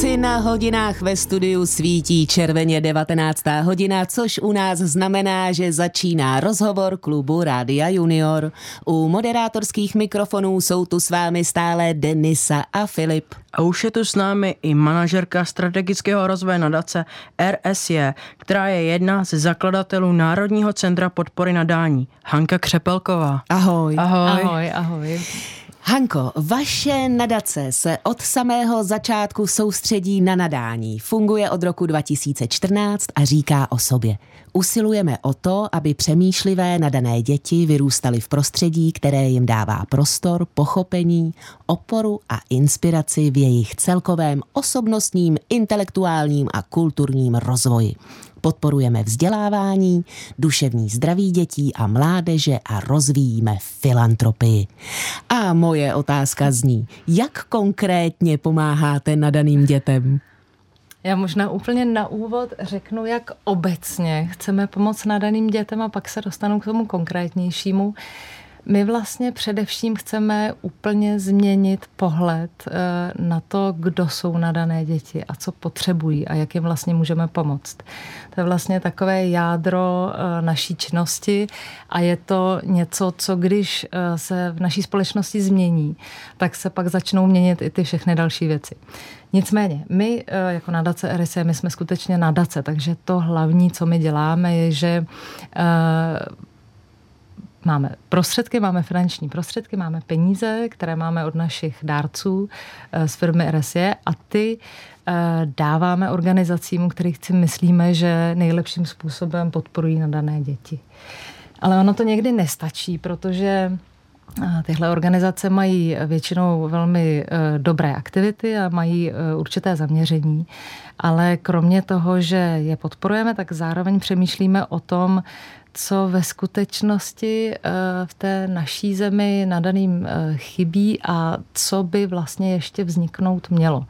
Kluci na hodinách ve studiu svítí červeně 19. hodina, což u nás znamená, že začíná rozhovor klubu Rádia Junior. U moderátorských mikrofonů jsou tu s vámi stále Denisa a Filip. A už je tu s námi i manažerka strategického rozvoje nadace RSJ, která je jedna ze zakladatelů Národního centra podpory nadání, Hanka Křepelková. Ahoj. Ahoj. Ahoj, ahoj. Hanko, vaše nadace se od samého začátku soustředí na nadání. Funguje od roku 2014 a říká o sobě. Usilujeme o to, aby přemýšlivé nadané děti vyrůstaly v prostředí, které jim dává prostor, pochopení, oporu a inspiraci v jejich celkovém osobnostním, intelektuálním a kulturním rozvoji. Podporujeme vzdělávání, duševní zdraví dětí a mládeže a rozvíjíme filantropii. A moje otázka zní, jak konkrétně pomáháte nadaným dětem? Já možná úplně na úvod řeknu, jak obecně chceme pomoct nadaným dětem a pak se dostanu k tomu konkrétnějšímu. My vlastně především chceme úplně změnit pohled eh, na to, kdo jsou nadané děti a co potřebují a jak jim vlastně můžeme pomoct. To je vlastně takové jádro eh, naší činnosti a je to něco, co když eh, se v naší společnosti změní, tak se pak začnou měnit i ty všechny další věci. Nicméně, my jako nadace RSE, my jsme skutečně nadace, takže to hlavní, co my děláme, je, že máme prostředky, máme finanční prostředky, máme peníze, které máme od našich dárců eh, z firmy RSE a ty eh, dáváme organizacím, kterých si myslíme, že nejlepším způsobem podporují nadané děti. Ale ono to někdy nestačí, protože eh, Tyhle organizace mají většinou velmi dobré aktivity a mají určité zaměření, ale kromě toho, že je podporujeme, tak zároveň přemýšlíme o tom, co ve skutečnosti eh, v té naší zemi nadaným eh, chybí a co by vlastně ještě vzniknout mělo.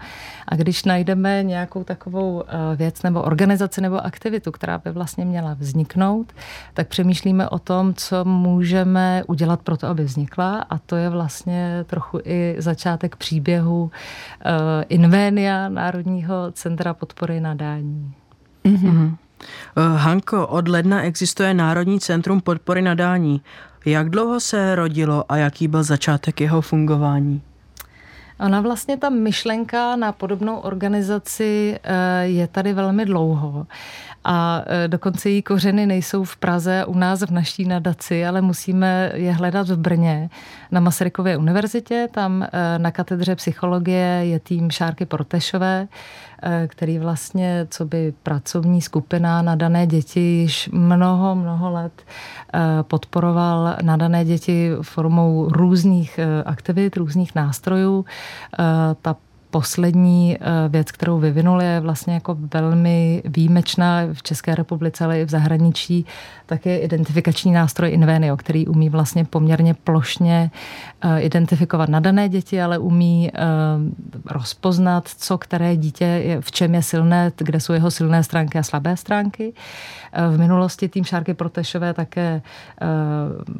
A když najdeme nějakou takovou eh, věc nebo organizaci nebo aktivitu, která by vlastně měla vzniknout, tak přemýšlíme o tom, co můžeme udělat pro to, aby vznikla a to je vlastně trochu i začátek příběhu Invénia, Národního centra podpory nadání. Mm-hmm. Eh, Hanko, od ledna existuje Národní centrum podpory nadání. Jak dlouho se rodilo a jaký byl začátek jeho fungování? Ona vlastně ta myšlenka na podobnou organizaci eh, je tady velmi dlouho. A eh, dokonce její kořeny nejsou v Praze u nás v naší nadaci, ale musíme je hledat v Brně na Masarykově univerzitě. Tam na katedře psychologie je tým Šárky Protešové, který vlastně, co by pracovní skupina na dané děti již mnoho, mnoho let eh, podporoval na dané děti formou různých eh, aktivit, různých nástrojů. Ta poslední eh, věc, kterou vyvinuli, je vlastně jako velmi výjimečná v České republice, ale i v zahraničí, tak je identifikační nástroj Invenio, který umí vlastně poměrně plošně eh, identifikovat nadané děti, ale umí eh, rozpoznat, co které dítě je, v čem je silné, kde jsou jeho silné stránky a slabé stránky. V minulosti tým Šárky Protešové také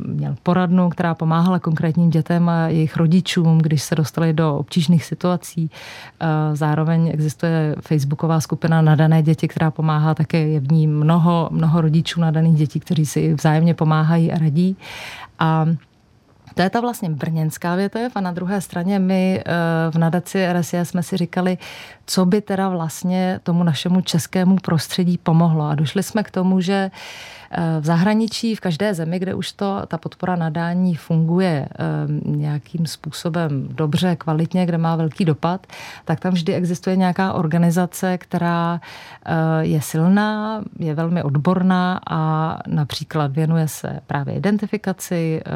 měl poradnu, která pomáhala konkrétním dětem a jejich rodičům, když se dostali do obtížných situací. Eh, zároveň existuje facebooková skupina Nadané děti, která pomáhá také, je v ní mnoho, mnoho rodičů nadaných dětí, kteří si vzájemně pomáhají a radí. A to je ta vlastně brněnská větev a na druhé straně my eh, v nadaci RSI jsme si říkali, co by teda vlastně tomu našemu českému prostředí pomohlo. A došli jsme k tomu, že v zahraničí, v každé zemi, kde už to, ta podpora nadání funguje ehm, nějakým způsobem dobře, kvalitně, kde má velký dopad, tak tam vždy existuje nějaká organizace, která eh, je silná, je velmi odborná a například věnuje se právě identifikaci, eh,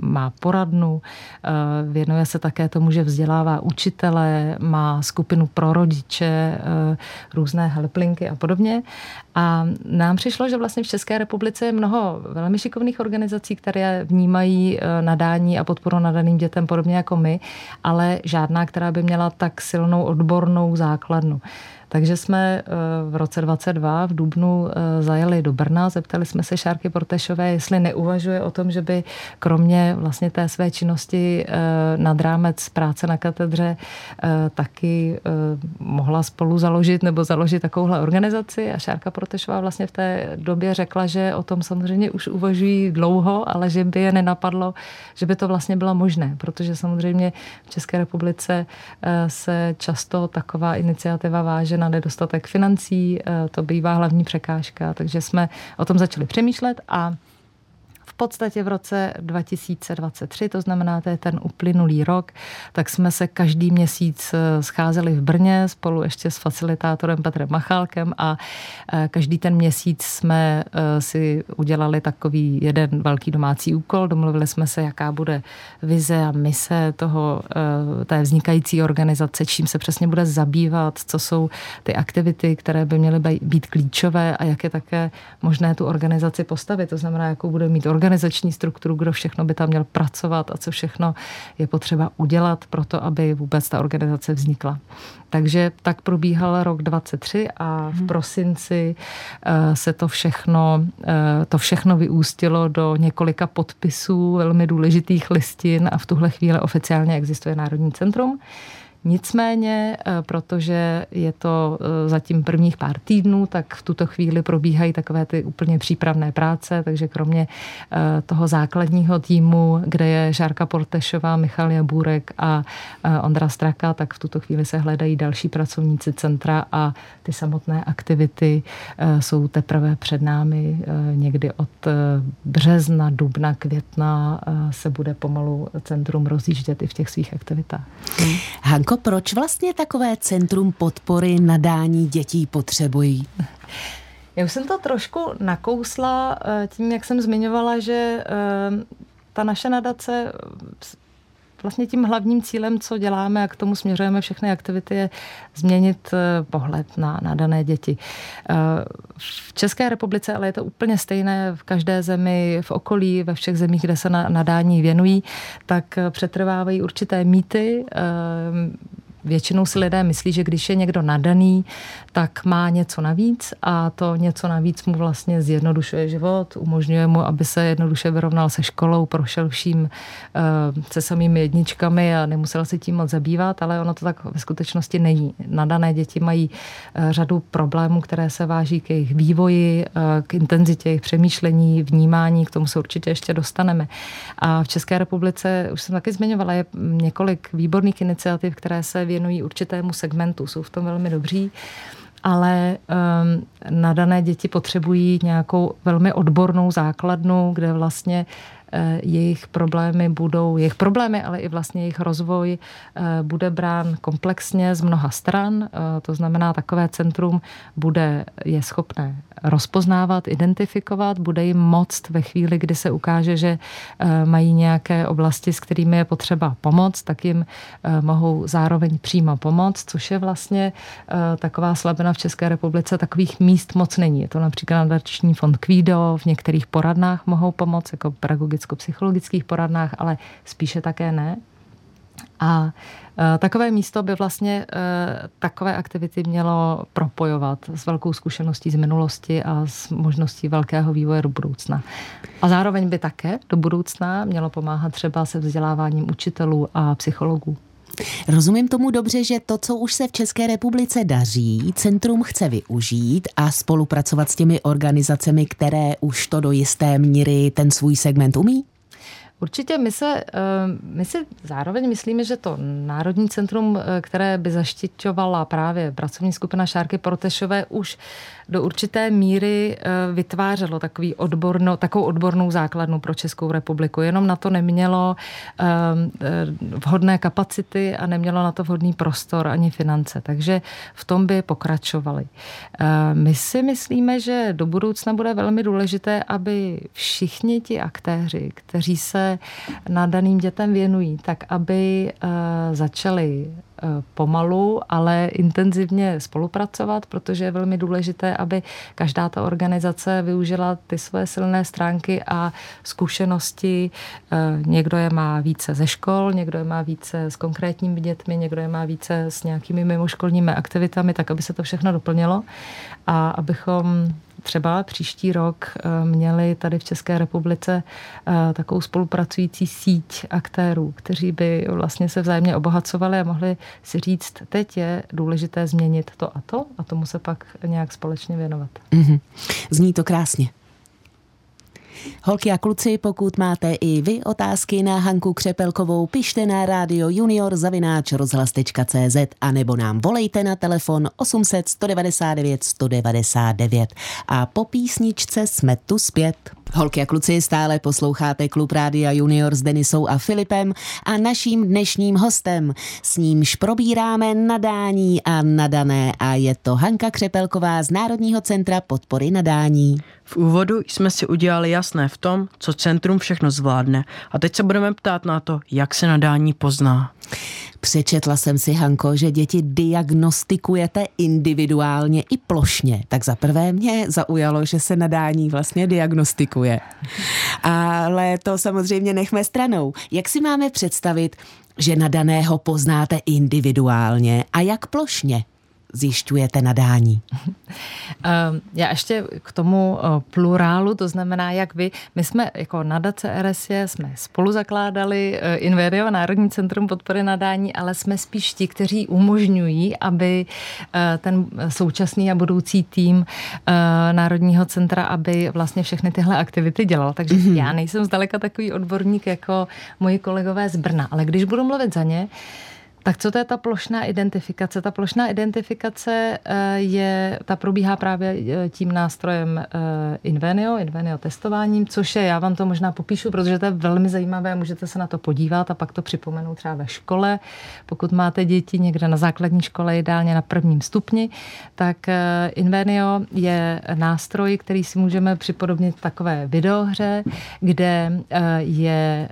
má poradnu, eh, věnuje se také tomu, že vzdělává učitele, má skupinu pro rodiče, různé helplinky a podobně. A nám přišlo, že vlastně v České republice je mnoho velmi šikovných organizací, které vnímají eh, nadání a podporu nadaným dětem podobně jako my, ale žádná, která by měla tak silnou odbornou základnu. Takže jsme v roce 22 v Dubnu zajeli do Brna, zeptali jsme se Šárky Portešové, jestli neuvažuje o tom, že by kromě vlastně té své činnosti nad rámec práce na katedře taky mohla spolu založit nebo založit takovouhle organizaci. A Šárka Protešová vlastně v té době řekla, že o tom samozřejmě už uvažují dlouho, ale že by je nenapadlo, že by to vlastně bylo možné, protože samozřejmě v České republice eh, se často taková iniciativa váže na nedostatek financí, eh, to bývá hlavní překážka, takže jsme o tom začali přemýšlet a podstatě v roce 2023, to znamená, to je ten uplynulý rok, tak jsme se každý měsíc eh, scházeli v Brně spolu ještě s facilitátorem Petrem Machálkem a eh, každý ten měsíc jsme eh, si udělali takový jeden velký domácí úkol, domluvili jsme se, jaká bude vize a mise toho, té vznikající organizace, čím se přesně bude zabývat, co jsou ty aktivity, které by měly být klíčové a jak je také možné tu organizaci postavit, to znamená, jakou bude mít organizaci organizační strukturu, kdo všechno by tam měl pracovat a co všechno je potřeba udělat pro to, aby vůbec ta organizace vznikla. Takže tak probíhal rok 23 a v mhm. prosinci eh, se to všechno, eh, to všechno vyústilo do několika podpisů velmi důležitých listin a v tuhle chvíli oficiálně existuje Národní centrum. Nicméně, eh, protože je to eh, zatím prvních pár týdnů, tak v tuto chvíli probíhají takové ty úplně přípravné práce, takže kromě eh, toho základního týmu, kde je Žárka Portešová, Michal Jabůrek a Ondra Straka, tak v tuto chvíli se hledají další pracovníci centra a ty samotné aktivity jsou teprve před námi. Někdy od března, dubna, května se bude pomalu centrum rozjíždět i v těch svých aktivitách. Hanko, Hanko, proč vlastně takové centrum podpory nadání dětí potřebují? Já už jsem to trošku nakousla eh, tím, jak jsem zmiňovala, že eh, ta naše nadace vlastně tím hlavním cílem, co děláme a k tomu směřujeme všechny aktivity, je změnit eh, pohled na, na dané děti. Eh, v České republice, ale je to úplně stejné v každé zemi, v okolí, ve všech zemích, kde se na nadání věnují, tak eh, přetrvávají určité mýty, Většinou si lidé myslí, že když je někdo nadaný, tak má něco navíc a to něco navíc mu vlastně zjednodušuje život, umožňuje mu, aby se jednoduše vyrovnal se školou, prošel vším eh, se samými jedničkami a nemusel se tím moc zabývat, ale ono to tak ve skutečnosti není. Nadané děti mají eh, řadu problémů, které se váží k jejich vývoji, eh, k intenzitě jejich přemýšlení, vnímání, k tomu se určitě ještě dostaneme. A v České republice, už jsem taky zmiňovala, je několik výborných iniciativ, které se věnují určitému segmentu, jsou v tom velmi dobří ale um, nadané děti potřebují nějakou velmi odbornou základnu, kde vlastně jejich problémy budou, jejich problémy, ale i vlastně jejich rozvoj eh, bude brán komplexně z mnoha stran. Eh, to znamená, takové centrum bude, je schopné rozpoznávat, identifikovat, bude jim moct ve chvíli, kdy se ukáže, že mají nějaké oblasti, s kterými je potřeba pomoct, tak jim mohou zároveň přímo pomoct, což je vlastně taková slabina v České republice. Takových míst moc není. Je to například nadační fond Kvído, v některých poradnách mohou pomoct, jako pedagogické psychologických poradnách, ale spíše také ne. A e, takové místo by vlastně e, takové aktivity mělo propojovat s velkou zkušeností z minulosti a s možností velkého vývoje do budoucna. A zároveň by také do budoucna mělo pomáhat třeba se vzděláváním učitelů a psychologů. Rozumím tomu dobře, že to, co už se v České republice daří, centrum chce využít a spolupracovat s těmi organizacemi, které už to do jisté míry ten svůj segment umí? Určitě my, se, eh, my si zároveň myslíme, že to Národní centrum, eh, které by zaštiťovala právě pracovní skupina Šárky Protešové, už do určité míry eh, vytvářelo takový odborno, takovou odbornou základnu pro Českou republiku. Jenom na to nemělo vhodné kapacity a nemělo na to vhodný prostor ani finance. Takže v tom by pokračovali. My si myslíme, že do budoucna bude velmi důležité, aby všichni ti aktéři, kteří se na daným dětem věnují, tak aby eh, začali pomalu, ale intenzivně spolupracovat, protože je velmi důležité, aby každá ta organizace využila ty své silné stránky a zkušenosti. Někdo je má více ze škol, někdo je má více s konkrétními dětmi, někdo je má více s nějakými mimoškolními aktivitami, tak aby se to všechno doplnilo a abychom třeba příští rok eh, měli tady v České republice eh, takovou spolupracující síť aktérů, kteří by vlastně se vzájemně obohacovali a mohli si říct, teď je důležité změnit to a to a tomu se pak nějak společně věnovat. Mm-hmm. Zní to krásně. Holky a kluci, pokud máte i vy otázky na Hanku Křepelkovou, pište na rádio junior zavináč rozhlas.cz a nebo nám volejte na telefon 800 199 199 a po písničce jsme tu zpět. Holky a kluci, stále posloucháte Klub Rádia Junior s Denisou a Filipem a naším dnešním hostem. S nímž probíráme nadání a nadané a je to Hanka Křepelková z Národního centra podpory nadání. V úvodu jsme si udělali jasné v tom, co centrum všechno zvládne a teď se budeme ptát na to, jak se nadání pozná. Přečetla jsem si, Hanko, že děti diagnostikujete individuálně i plošně. Tak za prvé mě zaujalo, že se nadání vlastně diagnostikuje. Ale to samozřejmě nechme stranou. Jak si máme představit, že nadaného poznáte individuálně a jak plošně? Zjišťujete nadání? Ehm, já ještě k tomu eh, plurálu, to znamená, jak vy, my jsme jako nadace RSJ, jsme spolu zakládali eh, Inverio, Národní centrum podpory nadání, ale jsme spíš ti, kteří umožňují, aby eh, ten současný a budoucí tým Národního centra, aby vlastně všechny tyhle aktivity dělal. Takže mm-hmm. já nejsem zdaleka takový odborník jako moji kolegové z Brna, ale když budu mluvit za ně, tak co to je ta plošná identifikace? Ta plošná identifikace eh, je, ta probíhá právě eh, tím nástrojem eh, Invenio, Invenio testováním, což je, já vám to možná popíšu, protože to je velmi zajímavé, můžete se na to podívat a pak to připomenout třeba ve škole. Pokud máte děti někde na základní škole, ideálně na prvním stupni, tak Invenio je nástroj, který si můžeme připodobnit takové videohře, kde je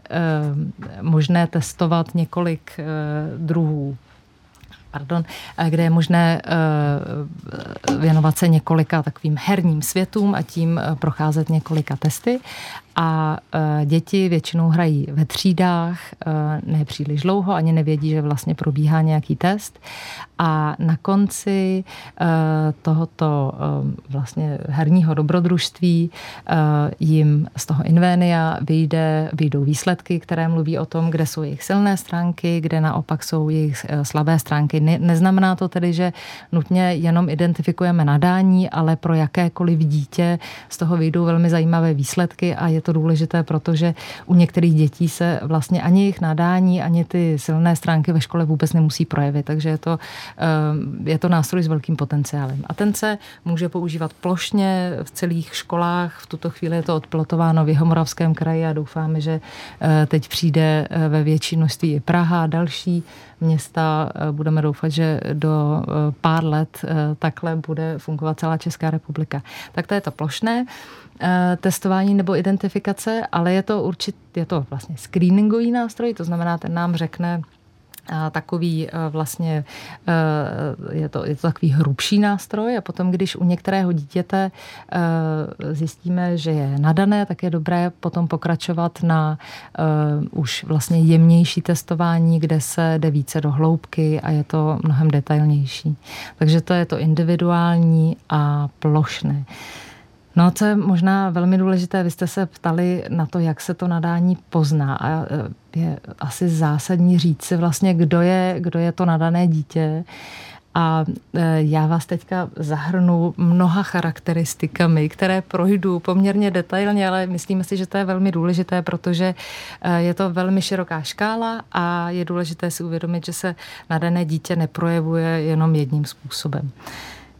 možné testovat několik druhů druhů pardon, kde je možné eh, věnovat se několika takovým herním světům a tím eh, procházet několika testy a e, děti většinou hrají ve třídách, e, ne příliš dlouho, ani nevědí, že vlastně probíhá nějaký test a na konci e, tohoto vlastně herního dobrodružství jim z toho Invénia vyjde, vyjdou výsledky, které mluví o tom, kde jsou jejich silné stránky, kde naopak jsou jejich slabé stránky. neznamená to tedy, že nutně jenom identifikujeme nadání, ale pro jakékoliv dítě z toho vyjdou velmi zajímavé výsledky a je to to důležité, protože u některých dětí se vlastně ani jejich nadání, ani ty silné stránky ve škole vůbec nemusí projevit, takže je to, eh, je to nástroj s velkým potenciálem. A ten se může používat plošně v celých školách. V tuto chvíli je to odplotováno v Jihomoravském kraji a doufáme, že eh, teď přijde eh, ve větší množství i Praha a další města. Budeme doufat, že do pár let takhle bude fungovat celá Česká republika. Tak to je to plošné. Eh, testování nebo identifikace, ale je to určit, je to vlastně screeningový nástroj, to znamená, ten nám řekne, a takový eh, vlastně eh, je to, je to takový hrubší nástroj a potom, když u některého dítěte zjistíme, že je nadané, tak je dobré potom pokračovat na už vlastně jemnější testování, kde se jde více do hloubky a je to mnohem detailnější. Takže to je to individuální a plošné. No, co je možná velmi důležité, vy jste se ptali na to, jak se to nadání pozná. A e, je asi zásadní říct si vlastně, kdo je, kdo je to nadané dítě. A e, já vás teďka zahrnu mnoha charakteristikami, které projdu poměrně detailně, ale myslíme si, že to je velmi důležité, protože e, je to velmi široká škála a je důležité si uvědomit, že se nadané dítě neprojevuje jenom jedním způsobem.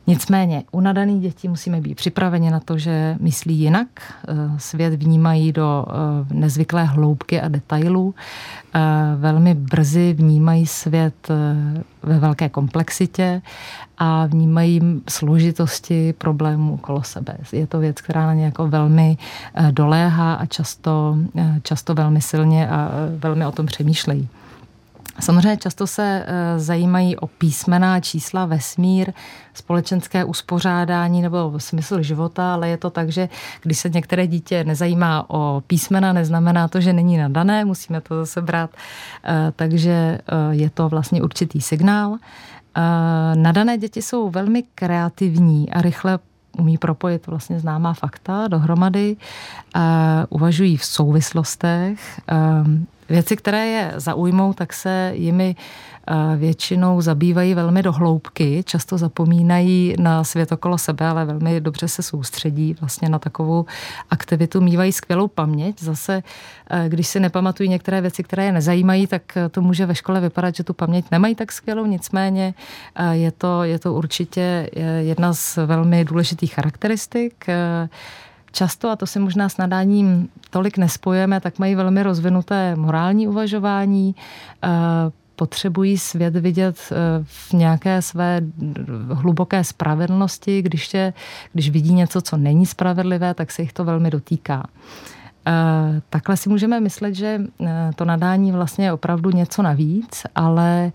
Nicméně u nadaných dětí musíme být připraveni na to, že myslí jinak, eh, svět vnímají do eh, nezvyklé hloubky a detailů, eh, velmi brzy vnímají svět ve velké komplexitě a vnímají složitosti problémů okolo sebe. Je to věc, která na ně jako velmi doléhá a často, často velmi silně a velmi o tom přemýšlejí. Samozřejmě často se eh, zajímají o písmena, čísla, vesmír, společenské uspořádání nebo smysl života, ale je to tak, že když se některé dítě nezajímá o písmena, neznamená to, že není nadané, musíme to zase brát, eh, takže eh, je to vlastně určitý signál. Nadané děti jsou velmi kreativní a rychle umí propojit vlastně známá fakta dohromady, uvažují v souvislostech, věci, které je zaujmou, tak se jimi eh, většinou zabývají velmi do hloubky, často zapomínají na svět okolo sebe, ale velmi dobře se soustředí vlastně na takovou aktivitu, mývají skvělou paměť. Zase, eh, když si nepamatují některé věci, které je nezajímají, tak to může ve škole vypadat, že tu paměť nemají tak skvělou, nicméně eh, je to, je to určitě jedna z velmi důležitých charakteristik často, a to si možná s nadáním tolik nespojeme, tak mají velmi rozvinuté morální uvažování, eh, potřebují svět vidět eh, v nějaké své hluboké spravedlnosti. Když, je, když vidí něco, co není spravedlivé, tak se jich to velmi dotýká. Eh, takhle si můžeme myslet, že to nadání vlastně je opravdu něco navíc, ale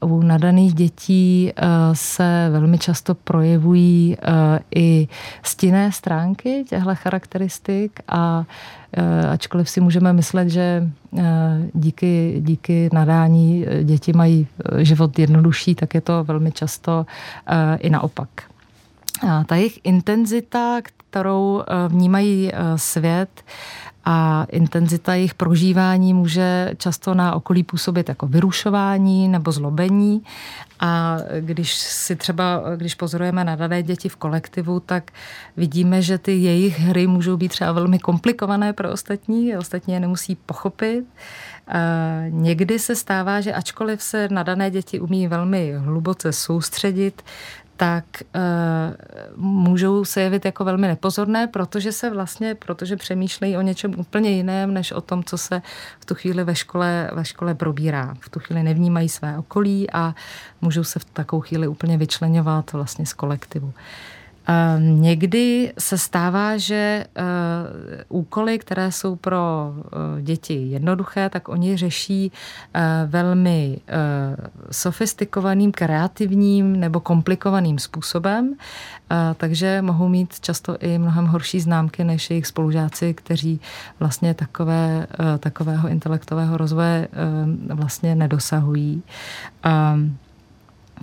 u nadaných dětí eh, se velmi často projevují eh, i stinné stránky těchto charakteristik a eh, ačkoliv si můžeme myslet, že díky, díky nadání děti mají život jednodušší, tak je to velmi často i naopak. A ta jejich intenzita, kterou vnímají svět, a intenzita jejich prožívání může často na okolí působit jako vyrušování nebo zlobení. A když si třeba, když pozorujeme nadané děti v kolektivu, tak vidíme, že ty jejich hry můžou být třeba velmi komplikované pro ostatní, ostatní je nemusí pochopit. Někdy se stává, že ačkoliv se nadané děti umí velmi hluboce soustředit, tak e, můžou se jevit jako velmi nepozorné, protože se vlastně, protože přemýšlejí o něčem úplně jiném, než o tom, co se v tu chvíli ve škole, ve škole probírá. V tu chvíli nevnímají své okolí a můžou se v takovou chvíli úplně vyčlenovat vlastně z kolektivu. Ehm, někdy se stává, že eh, úkoly, které jsou pro eh, děti jednoduché, tak oni řeší eh, velmi sofistikovaným, kreativním nebo komplikovaným způsobem, takže mohou mít často i mnohem horší známky než jejich spolužáci, kteří vlastně takové, takového intelektového rozvoje vlastně nedosahují. Ehm,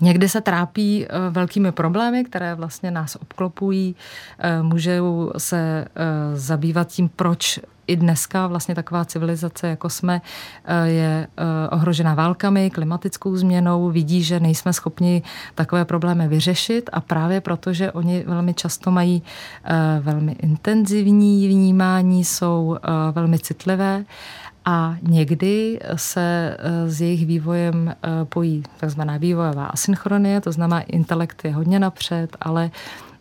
Někdy se trápí eh, velkými problémy, které vlastně nás obklopují. Eh, můžou se eh, zabývat tím, proč i dneska vlastně taková civilizace, jako jsme, je ohrožena válkami, klimatickou změnou, vidí, že nejsme schopni takové problémy vyřešit a právě proto, že oni velmi často mají velmi intenzivní vnímání, jsou velmi citlivé a někdy se eh, s jejich vývojem eh, pojí takzvaná vývojová asynchronie, to znamená intelekt je hodně napřed, ale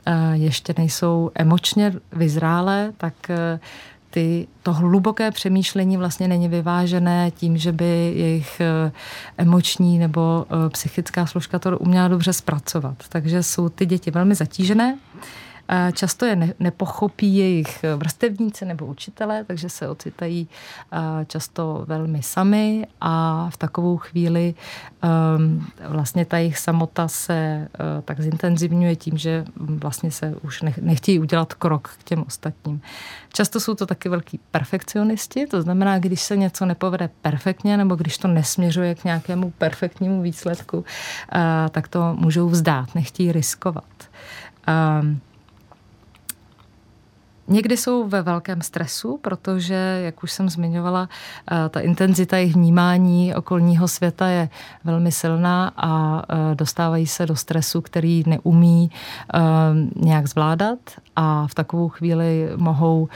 eh, ještě nejsou emočně vyzrálé, tak ty, to hluboké přemýšlení vlastně není vyvážené tím, že by jejich emoční nebo psychická složka to uměla dobře zpracovat. Takže jsou ty děti velmi zatížené Často je nepochopí jejich vrstevníci nebo učitelé, takže se ocitají často velmi sami a v takovou chvíli um, vlastně ta jejich samota se uh, tak zintenzivňuje tím, že vlastně se už nechtějí udělat krok k těm ostatním. Často jsou to taky velký perfekcionisti, to znamená, když se něco nepovede perfektně nebo když to nesměřuje k nějakému perfektnímu výsledku, tak to můžou vzdát, nechtějí riskovat. Um, Někdy jsou ve velkém stresu, protože, jak už jsem zmiňovala, eh, ta intenzita jejich vnímání okolního světa je velmi silná a eh, dostávají se do stresu, který neumí eh, nějak zvládat a v takovou chvíli mohou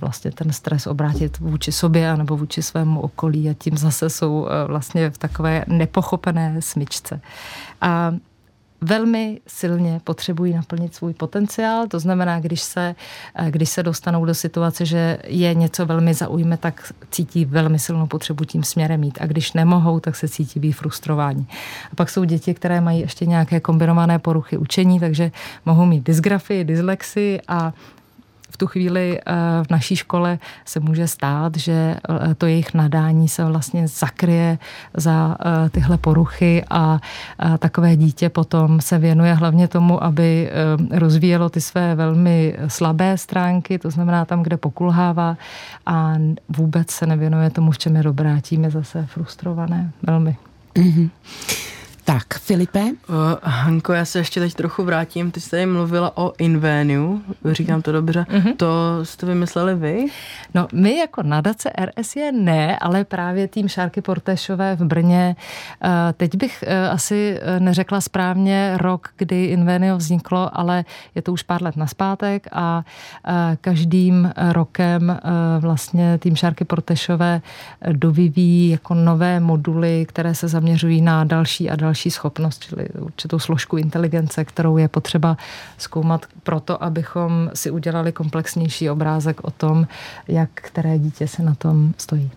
vlastně ten stres obrátit vůči sobě nebo vůči svému okolí a tím zase jsou vlastně v takové nepochopené smyčce. A velmi silně potřebují naplnit svůj potenciál. To znamená, když se, eh, když se dostanou do situace, že je něco velmi zaujme, tak cítí velmi silnou potřebu tím směrem mít. A když nemohou, tak se cítí být frustrováni. A pak jsou děti, které mají ještě nějaké kombinované poruchy učení, takže mohou mít dysgrafii, dyslexii a v tu chvíli v naší škole se může stát, že to jejich nadání se vlastně zakryje za tyhle poruchy a takové dítě potom se věnuje hlavně tomu, aby rozvíjelo ty své velmi slabé stránky, to znamená tam, kde pokulhává a vůbec se nevěnuje tomu, v čem je dobrá, tím je zase frustrované velmi. Mm-hmm. Tak, Filipe? Uh, Hanko, já se ještě teď trochu vrátím. Ty jsi tady mluvila o Inveniu, říkám to dobře. Uh-huh. To jste vymysleli vy? No, my jako nadace RS je ne, ale právě tým Šárky Portešové v Brně. Uh, teď bych uh, asi neřekla správně rok, kdy Invenio vzniklo, ale je to už pár let naspátek a uh, každým rokem vlastně tým Šárky Portešové dovyvíjí jako nové moduly, které se zaměřují na další a další další schopnost, čili určitou složku inteligence, kterou je potřeba zkoumat proto, abychom si udělali komplexnější obrázek o tom, jak které dítě se na tom stojí.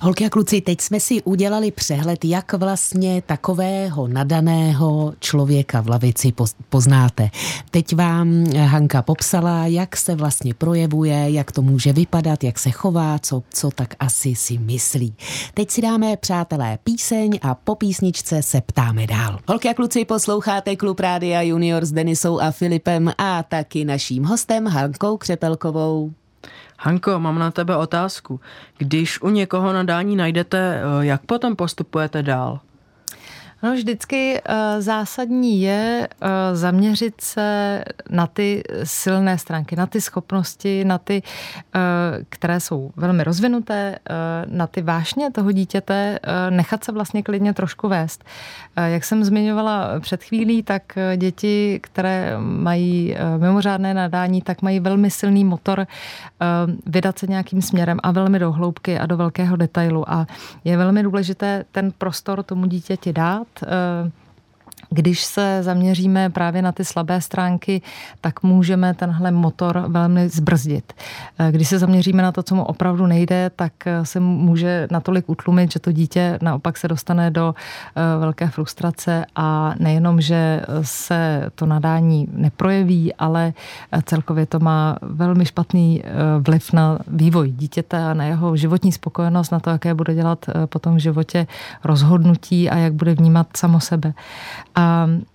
Holky a kluci, teď jsme si udělali přehled, jak vlastně takového nadaného člověka v lavici poznáte. Teď vám Hanka popsala, jak se vlastně projevuje, jak to může vypadat, jak se chová, co, co tak asi si myslí. Teď si dáme, přátelé, píseň a po písničce se ptáme dál. Holky a kluci, posloucháte Klub Rádia Junior s Denisou a Filipem a taky naším hostem Hankou Křepelkovou. Hanko, mám na tebe otázku. Když u někoho nadání najdete, eh, jak potom postupujete dál? No vždycky uh, zásadní je uh, zaměřit se na ty silné stránky, na ty schopnosti, na ty, uh, které jsou velmi rozvinuté, na ty vášně toho dítěte, nechat se vlastně klidně trošku vést. Jak jsem zmiňovala před chvílí, tak děti, které mají mimořádné nadání, tak mají velmi silný motor vydat se nějakým směrem a velmi do hloubky a do velkého detailu. A je velmi důležité ten prostor tomu dítěti dát, uh, když se zaměříme právě na ty slabé stránky, tak můžeme tenhle motor velmi zbrzdit. Eh, když se zaměříme na to, co mu opravdu nejde, tak eh, se může natolik utlumit, že to dítě naopak se dostane do eh, velké frustrace a nejenom, že se to nadání neprojeví, ale celkově to má velmi špatný vliv na vývoj dítěte a na jeho životní spokojenost, na to, jaké bude dělat potom v životě rozhodnutí a jak bude vnímat samo sebe. A a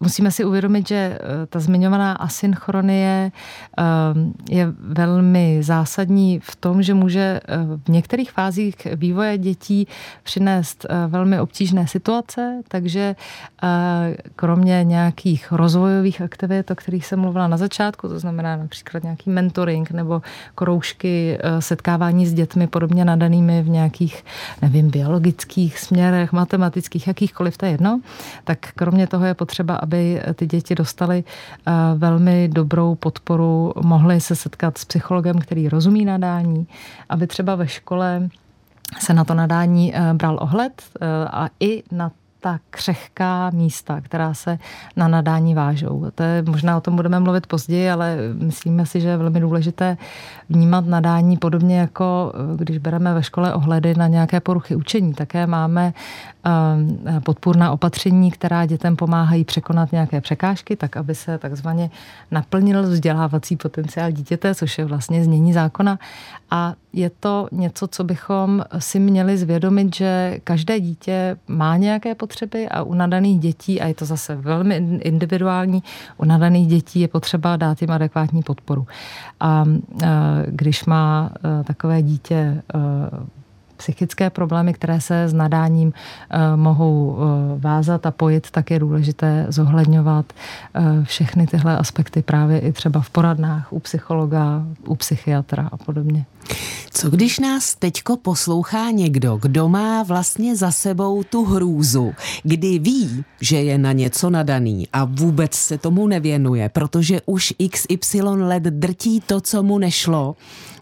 musíme si uvědomit, že eh, ta zmiňovaná asynchronie eh, je velmi zásadní v tom, že může eh, v některých fázích vývoje dětí přinést velmi obtížné situace, takže kromě nějakých rozvojových aktivit, o kterých jsem mluvila na začátku, to znamená například nějaký mentoring nebo kroužky, setkávání s dětmi podobně nadanými v nějakých, nevím, biologických směrech, matematických, jakýchkoliv, to je jedno, tak kromě toho je potřeba, aby ty děti dostaly eh, velmi dobrou podporu, mohly se setkat s psychologem, který rozumí nadání, aby třeba ve škole se na to nadání eh, bral ohled eh, a i na ta křehká místa, která se na nadání vážou. To je, možná o tom budeme mluvit později, ale myslíme si, že je velmi důležité vnímat nadání podobně jako když bereme ve škole ohledy na nějaké poruchy učení. Také máme Eh, podpůrná opatření, která dětem pomáhají překonat nějaké překážky, tak aby se takzvaně naplnil vzdělávací potenciál dítěte, což je vlastně znění zákona. A je to něco, co bychom si měli zvědomit, že každé dítě má nějaké potřeby a u nadaných dětí, a je to zase velmi individuální, u nadaných dětí je potřeba dát jim adekvátní podporu. A když má eh, takové dítě psychické problémy, které se s nadáním eh, mohou eh, vázat a pojit, tak je důležité zohledňovat eh, všechny tyhle aspekty právě i třeba v poradnách u psychologa, u psychiatra a podobně. Co když nás teďko poslouchá někdo, kdo má vlastně za sebou tu hrůzu, kdy ví, že je na něco nadaný a vůbec se tomu nevěnuje, protože už XY let drtí to, co mu nešlo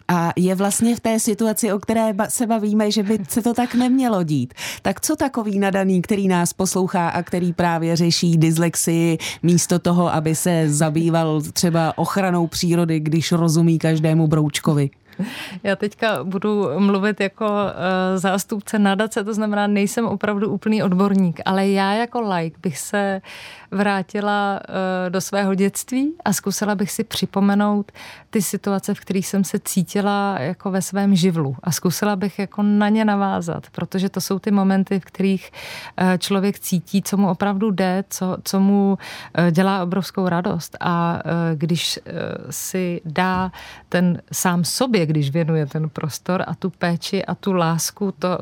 a je vlastně v té situaci, o které se bavíme, že by se to tak nemělo dít. Tak co takový nadaný, který nás poslouchá a který právě řeší dyslexii místo toho, aby se zabýval třeba ochranou přírody, když rozumí každému broučkovi? Já teďka budu mluvit jako uh, zástupce nadace, to znamená, nejsem opravdu úplný odborník, ale já jako like bych se vrátila uh, do svého dětství a zkusila bych si připomenout ty situace, v kterých jsem se cítila jako ve svém živlu. A zkusila bych jako na ně navázat, protože to jsou ty momenty, v kterých uh, člověk cítí, co mu opravdu jde, co, co mu dělá obrovskou radost. A když si dá ten sám sobě, když věnuje ten prostor a tu péči a tu lásku, to,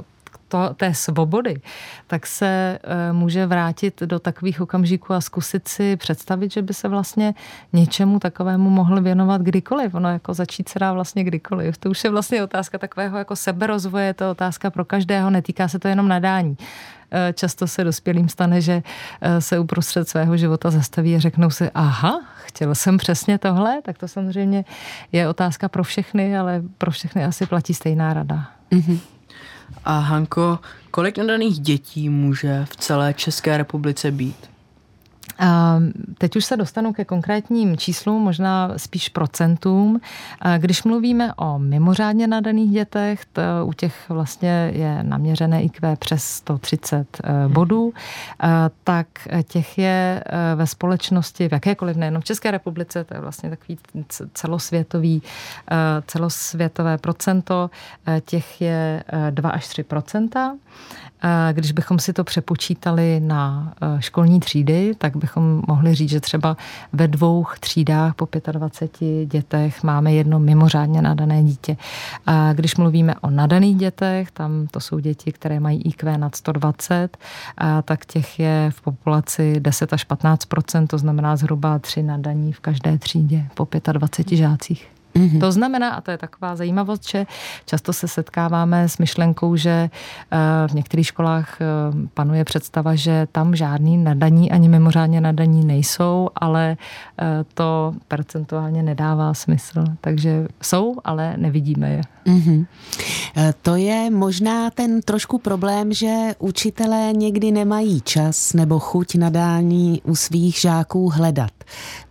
to, té svobody, tak se e, může vrátit do takových okamžiků a zkusit si představit, že by se vlastně něčemu takovému mohl věnovat kdykoliv. Ono jako začít se dá vlastně kdykoliv. To už je vlastně otázka takového jako seberozvoje, to je otázka pro každého, netýká se to jenom nadání. E, často se dospělým stane, že e, se uprostřed svého života zastaví a řeknou si, aha, chtěl jsem přesně tohle, tak to samozřejmě je otázka pro všechny, ale pro všechny asi platí stejná rada. Mm-hmm. A Hanko, kolik nadaných dětí může v celé České republice být? Teď už se dostanu ke konkrétním číslům, možná spíš procentům. Když mluvíme o mimořádně nadaných dětech, to u těch vlastně je naměřené IQ přes 130 eh, bodů, tak těch je eh, ve společnosti v jakékoliv, nejenom v České republice, to je vlastně takový celosvětový, celosvětové procento, těch je 2 až 3 když bychom si to přepočítali na e, školní třídy, tak bychom mohli říct, že třeba ve dvou třídách po 25 dětech máme jedno mimořádně nadané dítě. A když mluvíme o nadaných dětech, tam to jsou děti, které mají IQ nad 120, a tak těch je v populaci 10 až 15% to znamená zhruba tři nadaní v každé třídě po 25 žácích. Mm-hmm. To znamená, a to je taková zajímavost, že často se setkáváme s myšlenkou, že eh, v některých školách eh, panuje představa, že tam žádný nadaní ani mimořádně nadaní nejsou, ale eh, to percentuálně nedává smysl. Takže jsou, ale nevidíme je. Mm-hmm. To je možná ten trošku problém, že učitelé někdy nemají čas nebo chuť nadání u svých žáků hledat.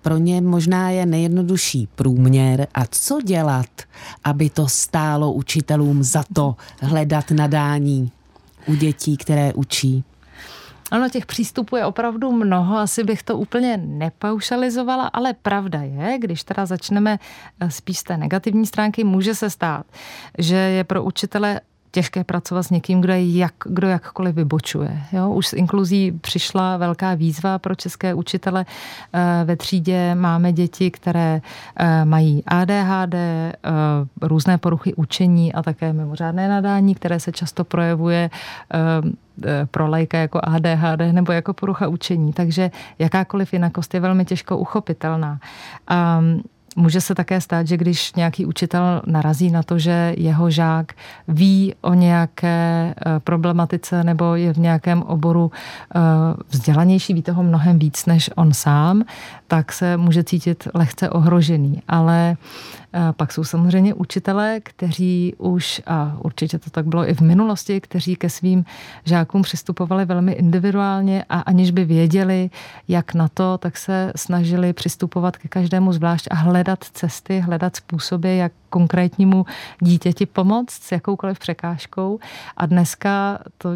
Pro ně možná je nejjednodušší průměr a co dělat, aby to stálo učitelům za to hledat nadání u dětí, které učí? Ano, těch přístupů je opravdu mnoho, asi bych to úplně nepaušalizovala, ale pravda je, když teda začneme eh, spíš z té negativní stránky, může se stát, že je pro učitele těžké pracovat s někým, kdo, je jak, kdo jakkoliv vybočuje. Jo? Už s inkluzí přišla velká výzva pro české učitele. Eh, ve třídě máme děti, které eh, mají ADHD, eh, různé poruchy učení a také mimořádné nadání, které se často projevuje pro lajka jako ADHD nebo jako porucha učení. Takže jakákoliv jinakost je velmi těžko uchopitelná. Um, Může se také stát, že když nějaký učitel narazí na to, že jeho žák ví o nějaké eh, problematice nebo je v nějakém oboru eh, vzdělanější, ví toho mnohem víc než on sám, tak se může cítit lehce ohrožený. Ale pak jsou samozřejmě učitelé, kteří už, a určitě to tak bylo i v minulosti, kteří ke svým žákům přistupovali velmi individuálně a aniž by věděli, jak na to, tak se snažili přistupovat ke každému zvlášť a hledat cesty, hledat způsoby, jak konkrétnímu dítěti pomoct s jakoukoliv překážkou. A dneska to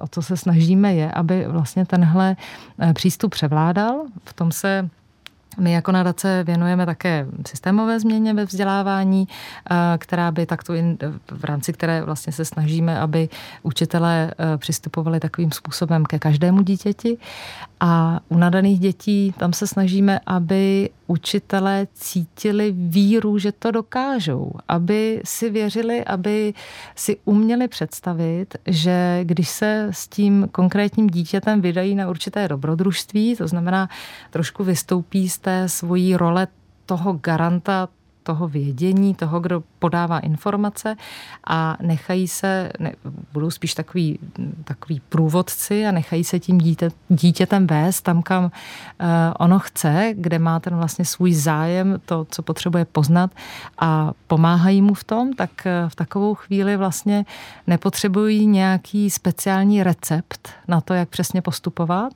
o co se snažíme, je, aby vlastně tenhle eh, přístup převládal. V tom se my jako nadace věnujeme také systémové změně ve vzdělávání, eh, která by takto v rámci které vlastně se snažíme, aby učitelé eh, přistupovali takovým způsobem ke každému dítěti. A u nadaných dětí tam se snažíme, aby učitelé cítili víru, že to dokážou, aby si věřili, aby si uměli představit, že když se s tím konkrétním dítětem vydají na určité dobrodružství, to znamená trošku vystoupí z té svojí role toho garanta toho vědění, toho, kdo podává informace a nechají se, ne, budou spíš takový, takový průvodci a nechají se tím dítě, dítětem vést tam, kam uh, ono chce, kde má ten vlastně svůj zájem, to, co potřebuje poznat a pomáhají mu v tom, tak uh, v takovou chvíli vlastně nepotřebují nějaký speciální recept na to, jak přesně postupovat,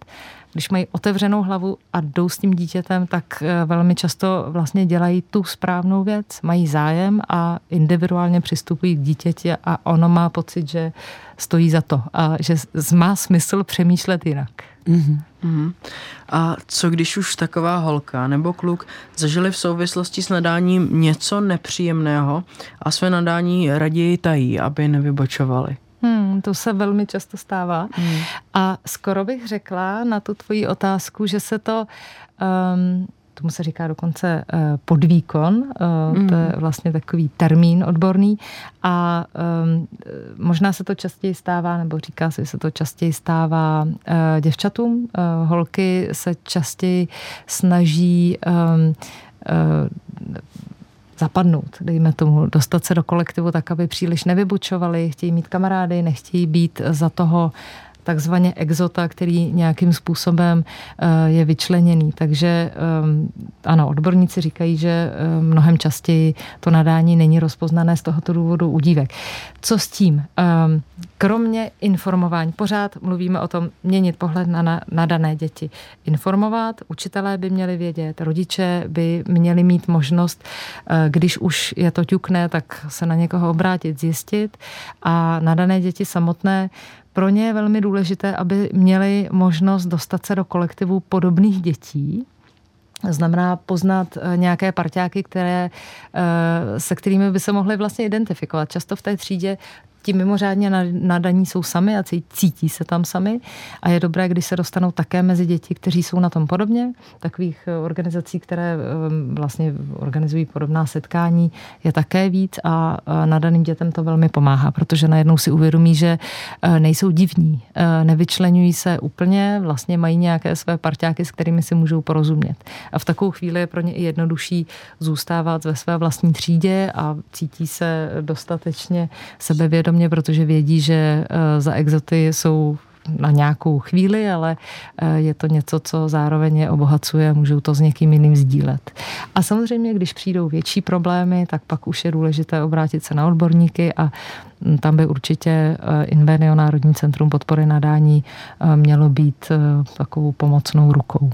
když mají otevřenou hlavu a jdou s tím dítětem, tak velmi často vlastně dělají tu správnou věc, mají zájem a individuálně přistupují k dítěti a ono má pocit, že stojí za to a že má smysl přemýšlet jinak. Mm-hmm. Mm-hmm. A co když už taková holka nebo kluk zažili v souvislosti s nadáním něco nepříjemného a své nadání raději tají, aby nevybočovali? Hmm, to se velmi často stává. Hmm. A skoro bych řekla na tu tvoji otázku, že se to um, tomu se říká dokonce uh, podvýkon, uh, mm. to je hmm. vlastně takový termín odborný a um, možná se to častěji stává, nebo říká se, že se to častěji stává uh, děvčatům. Uh, holky se častěji snaží um, uh, zapadnout, dejme tomu, dostat se do kolektivu tak, aby příliš nevybučovali, chtějí mít kamarády, nechtějí být za toho takzvaně exota, který nějakým způsobem eh, je vyčleněný. Takže eh, ano, odborníci říkají, že eh, mnohem častěji to nadání není rozpoznané z tohoto důvodu u dívek. Co s tím? Kromě informování, pořád mluvíme o tom měnit pohled na, na, na dané děti. Informovat, učitelé by měli vědět, rodiče by měli mít možnost, když už je to ťukne, tak se na někoho obrátit, zjistit a na dané děti samotné pro ně je velmi důležité, aby měli možnost dostat se do kolektivu podobných dětí, znamená poznat eh, nějaké parťáky, které, eh, se kterými by se mohli vlastně identifikovat. Často v té třídě ti mimořádně nadaní jsou sami a cítí se tam sami a je dobré, když se dostanou také mezi děti, kteří jsou na tom podobně. Takových eh, organizací, které eh, vlastně organizují podobná setkání, je také víc a nadaným dětem to velmi pomáhá, protože najednou si uvědomí, že eh, nejsou divní, nevyčlenují se úplně, vlastně mají nějaké své parťáky, s kterými si můžou porozumět. A v takovou chvíli je pro ně i jednodušší zůstávat ve své vlastní třídě a cítí se dostatečně sebevědomí mě, protože vědí, že eh, za exoty jsou na nějakou chvíli, ale eh, je to něco, co zároveň je obohacuje a můžou to s někým jiným sdílet. A samozřejmě, když přijdou větší problémy, tak pak už je důležité obrátit se na odborníky a hm, tam by určitě eh, Invenio Národní centrum podpory nadání mělo být takovou pomocnou rukou.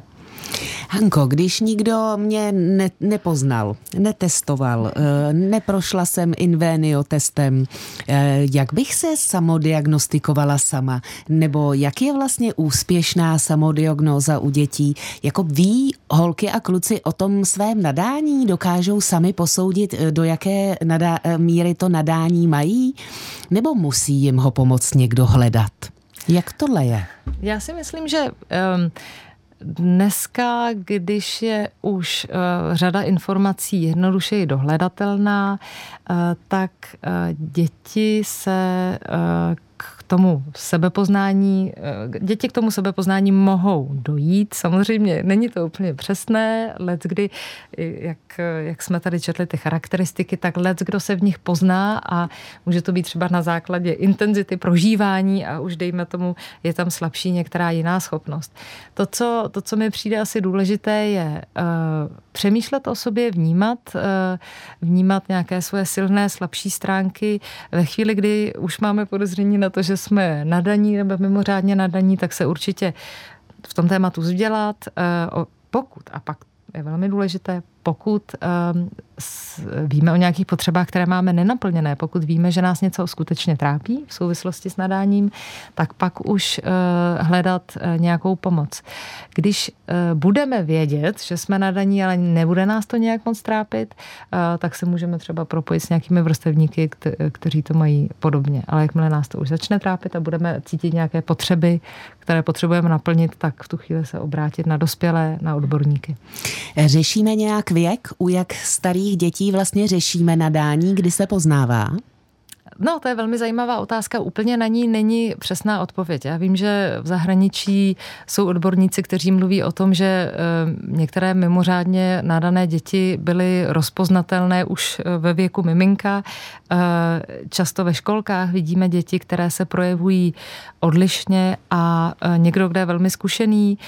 Hanko, když nikdo mě ne, nepoznal, netestoval, eh, neprošla jsem Invenio testem, eh, jak bych se samodiagnostikovala sama? Nebo jak je vlastně úspěšná samodiagnóza u dětí? Jako ví holky a kluci o tom svém nadání? Dokážou sami posoudit, eh, do jaké nadá- míry to nadání mají? Nebo musí jim ho pomoct někdo hledat? Jak tohle je? Já si myslím, že um, Dneska, když je už uh, řada informací jednodušeji dohledatelná, uh, tak uh, děti se k tomu sebepoznání, eh, děti k tomu sebepoznání mohou dojít. Samozřejmě není to úplně přesné, let kdy, jak, jak jsme tady četli ty charakteristiky, tak let kdo se v nich pozná a může to být třeba na základě intenzity prožívání a už dejme tomu, je tam slabší některá jiná schopnost. To, co, to, co mi přijde asi důležité, je uh, přemýšlet o sobě, vnímat, uh, vnímat nějaké svoje silné, slabší stránky. Ve chvíli, kdy už máme podezření na to, že jsme nadaní nebo mimořádně nadaní, tak se určitě v tom tématu vzdělat. Eh, pokud, a pak je velmi důležité, pokud um, víme o nějakých potřebách, které máme nenaplněné, pokud víme, že nás něco skutečně trápí v souvislosti s nadáním, tak pak už uh, hledat uh, nějakou pomoc. Když uh, budeme vědět, že jsme nadaní, ale nebude nás to nějak moc trápit, tak se můžeme třeba propojit s nějakými vrstevníky, kte- kteří to mají podobně. Ale jakmile nás to už začne trápit a budeme cítit nějaké potřeby, které potřebujeme naplnit, tak v tu chvíli se obrátit na dospělé, na odborníky. Řešíme nějak věk, u jak starých dětí vlastně řešíme nadání, kdy se poznává? No, to je velmi zajímavá otázka. Úplně na ní není přesná odpověď. Já vím, že v zahraničí jsou odborníci, kteří mluví o tom, že eh, některé mimořádně nadané děti byly rozpoznatelné už eh, ve věku miminka. Eh, často ve školkách vidíme děti, které se projevují odlišně a někdo, kdo je velmi zkušený,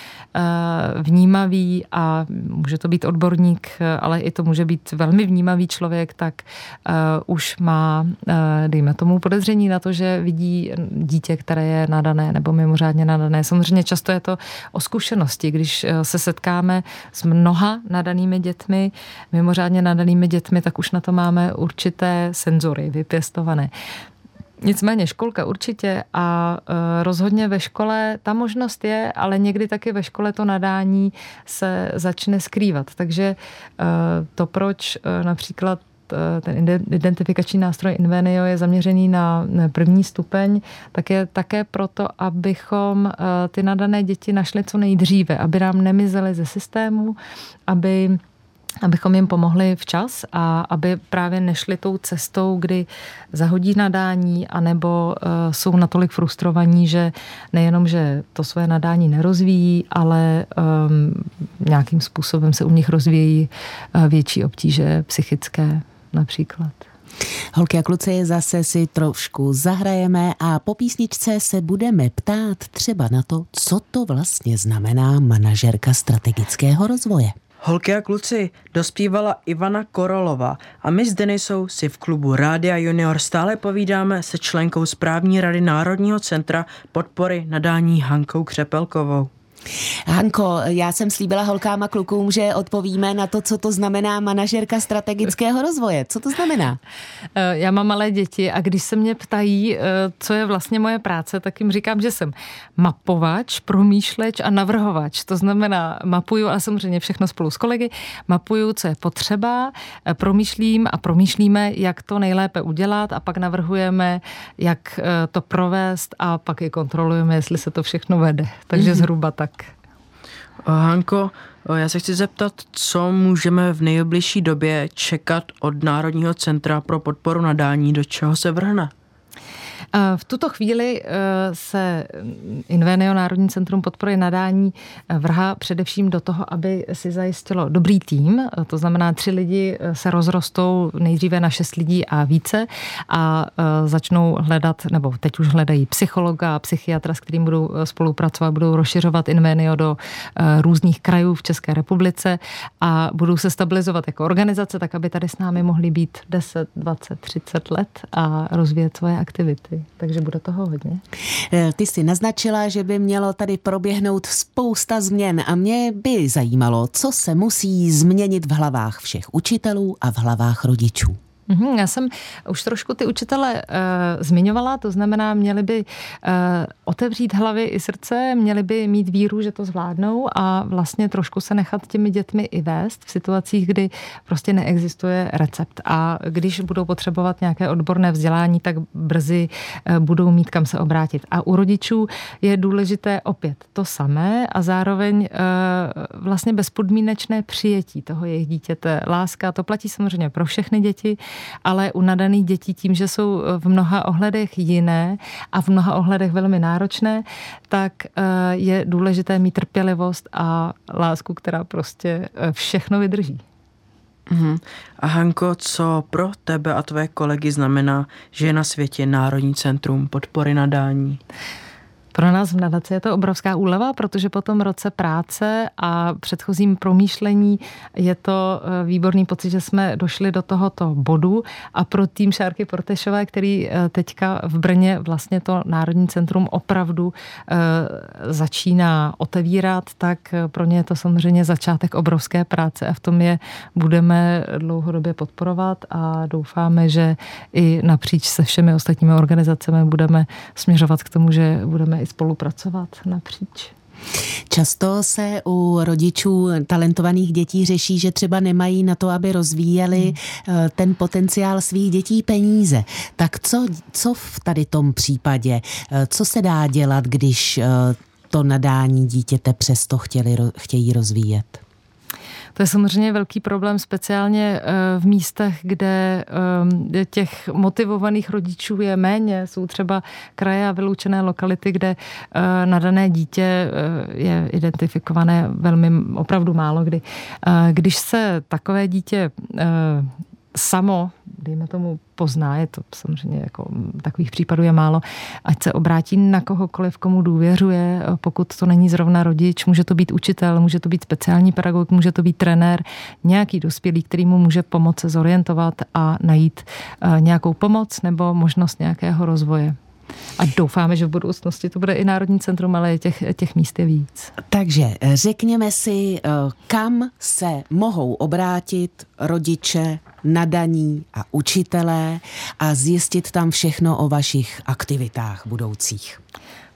vnímavý a může to být odborník, ale i to může být velmi vnímavý člověk, tak už má dejme tomu, podezření na to, že vidí dítě, které je nadané nebo mimořádně nadané. Samozřejmě často je to o zkušenosti, když se setkáme s mnoha nadanými dětmi, mimořádně nadanými dětmi, tak už na to máme určité senzory vypěstované. Nicméně školka určitě a e, rozhodně ve škole ta možnost je, ale někdy taky ve škole to nadání se začne skrývat. Takže e, to, proč například ten identifikační nástroj Invenio je zaměřený na první stupeň, tak je také proto, abychom ty nadané děti našli co nejdříve, aby nám nemizely ze systému, aby abychom jim pomohli včas a aby právě nešli tou cestou, kdy zahodí nadání, anebo uh, jsou natolik frustrovaní, že nejenom, že to své nadání nerozvíjí, ale um, nějakým způsobem se u nich rozvíjí uh, větší obtíže psychické například. Holky a kluci, zase si trošku zahrajeme a po písničce se budeme ptát třeba na to, co to vlastně znamená manažerka strategického rozvoje. Holky a kluci, dospívala Ivana Korolova a my s Denisou si v klubu Rádia Junior stále povídáme se členkou správní rady Národního centra podpory nadání Hankou Křepelkovou. Hanko, já jsem slíbila holkám a klukům, že odpovíme na to, co to znamená manažerka strategického rozvoje. Co to znamená? Eh, já mám malé děti a když se mě ptají, eh, co je vlastně moje práce, tak jim říkám, že jsem mapovač, promýšleč a navrhovač. To znamená, mapuju, a samozřejmě všechno spolu s kolegy, mapuju, co je potřeba, eh, promýšlím a promýšlíme, jak to nejlépe udělat a pak navrhujeme, jak to provést a pak i kontrolujeme, jestli se to všechno vede. Takže mm-hmm. zhruba tak. Hanko, já se chci zeptat, co můžeme v nejbližší době čekat od Národního centra pro podporu nadání, do čeho se vrhne? V tuto chvíli eh, se Invenio Národní centrum podpory nadání eh, vrhá především do toho, aby si zajistilo dobrý tým, to znamená tři lidi eh, se rozrostou nejdříve na šest lidí a více a začnou hledat, nebo teď už hledají psychologa a psychiatra, s kterým budou spolupracovat, budou rozšiřovat Invenio do různých krajů v České republice a budou se stabilizovat jako organizace, tak aby tady s námi mohli být 10, 20, 30 let a rozvíjet svoje aktivity takže bude toho hodně. Eh, ty jsi naznačila, že by mělo tady proběhnout spousta změn a mě by zajímalo, co se musí změnit v hlavách všech učitelů a v hlavách rodičů. Mhm, já jsem už trošku ty učitele uh, zmiňovala, to znamená, měli by uh, otevřít hlavy i srdce, měli by mít víru, že to zvládnou a vlastně trošku se nechat těmi dětmi i vést v situacích, kdy prostě neexistuje recept. A když budou potřebovat nějaké odborné vzdělání, tak brzy uh, budou mít kam se obrátit. A u rodičů je důležité opět to samé a zároveň uh, vlastně bezpodmínečné přijetí toho jejich dítěte. Láska, to platí samozřejmě pro všechny děti, ale u nadaných dětí tím, že jsou v mnoha ohledech jiné a v mnoha ohledech velmi náročné, tak eh, je důležité mít trpělivost a lásku, která prostě eh, všechno vydrží. Uhum. A Hanko, co pro tebe a tvé kolegy znamená, že je na světě Národní centrum podpory nadání? Pro nás v nadaci je to obrovská úleva, protože po tom roce práce a předchozím promýšlení je to eh, výborný pocit, že jsme došli do tohoto bodu. A pro tým Šárky Portešové, který eh, teďka v Brně vlastně to Národní centrum opravdu eh, začíná otevírat, tak pro ně je to samozřejmě začátek obrovské práce a v tom je budeme dlouhodobě podporovat a doufáme, že i napříč se všemi ostatními organizacemi budeme směřovat k tomu, že budeme i spolupracovat napříč. Často se u rodičů talentovaných dětí řeší, že třeba nemají na to, aby rozvíjeli hmm. Eh, ten potenciál svých dětí peníze. Tak co, co v tady tom případě? Eh, co se dá dělat, když eh, to nadání dítěte přesto chtěli, chtějí rozvíjet? To je samozřejmě velký problém, speciálně eh, v místech, kde eh, těch motivovaných rodičů je méně. Jsou třeba kraje a vyloučené lokality, kde eh, nadané dítě je identifikované velmi opravdu málo kdy. Když se takové dítě samo dejme tomu, pozná, je to samozřejmě jako takových případů je málo, ať se obrátí na kohokoliv, komu důvěřuje, pokud to není zrovna rodič, může to být učitel, může to být speciální pedagog, může to být trenér, nějaký dospělý, který mu může pomoct zorientovat a najít eh, nějakou pomoc nebo možnost nějakého rozvoje. A doufáme, že v budoucnosti to bude i Národní centrum, ale těch, těch míst je víc. Takže eh, řekněme si, eh, kam se mohou obrátit rodiče, nadaní a učitelé a zjistit tam všechno o vašich aktivitách budoucích.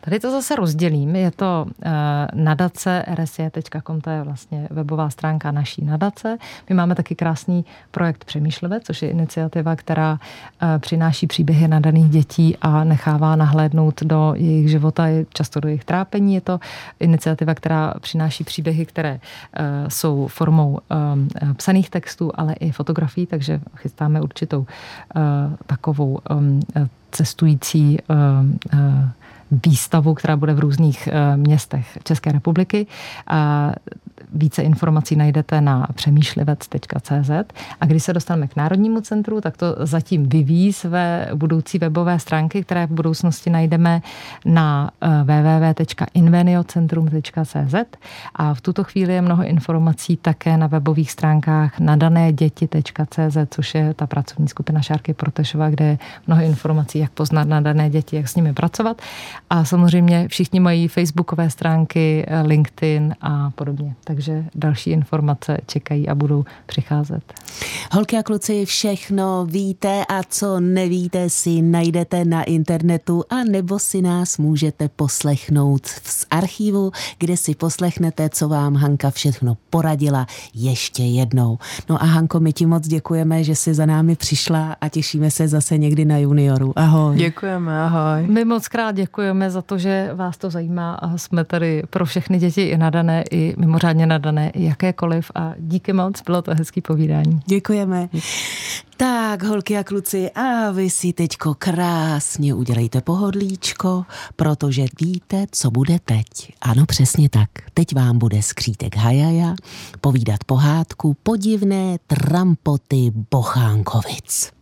Tady to zase rozdělím. Je to uh, nadace rsie.com, to je vlastně webová stránka naší nadace. My máme taky krásný projekt Přemýšlivé, což je iniciativa, která uh, přináší příběhy nadaných dětí a nechává nahlédnout do jejich života, často do jejich trápení. Je to iniciativa, která přináší příběhy, které uh, jsou formou um, psaných textů, ale i fotografií, takže chystáme určitou uh, takovou um, cestující uh, uh, výstavu, která bude v různých eh, městech České republiky. Více informací najdete na přemýšlivec.cz a když se dostaneme k Národnímu centru, tak to zatím vyvíjí své budoucí webové stránky, které v budoucnosti najdeme na eh, www.inveniocentrum.cz a v tuto chvíli je mnoho informací také na webových stránkách nadanéděti.cz, což je ta pracovní skupina Šárky Protešova, kde je mnoho informací, jak poznat nadané děti, jak s nimi pracovat. A samozřejmě všichni mají facebookové stránky, eh, LinkedIn a podobně. Takže další informace čekají a budou přicházet. Holky a kluci, všechno víte a co nevíte si najdete na internetu a nebo si nás můžete poslechnout z archivu, kde si poslechnete, co vám Hanka všechno poradila ještě jednou. No a Hanko, my ti moc děkujeme, že jsi za námi přišla a těšíme se zase někdy na junioru. Ahoj. Děkujeme, ahoj. My moc krát děkujeme za to, že vás to zajímá a jsme tady pro všechny děti i nadané, i mimořádně nadané, jakékoliv a díky moc, bylo to hezký povídání. Děkujeme. Tak, holky a kluci, a vy si teďko krásně udělejte pohodlíčko, protože víte, co bude teď. Ano, přesně tak. Teď vám bude skřítek hajaja, povídat pohádku podivné trampoty Bochánkovic.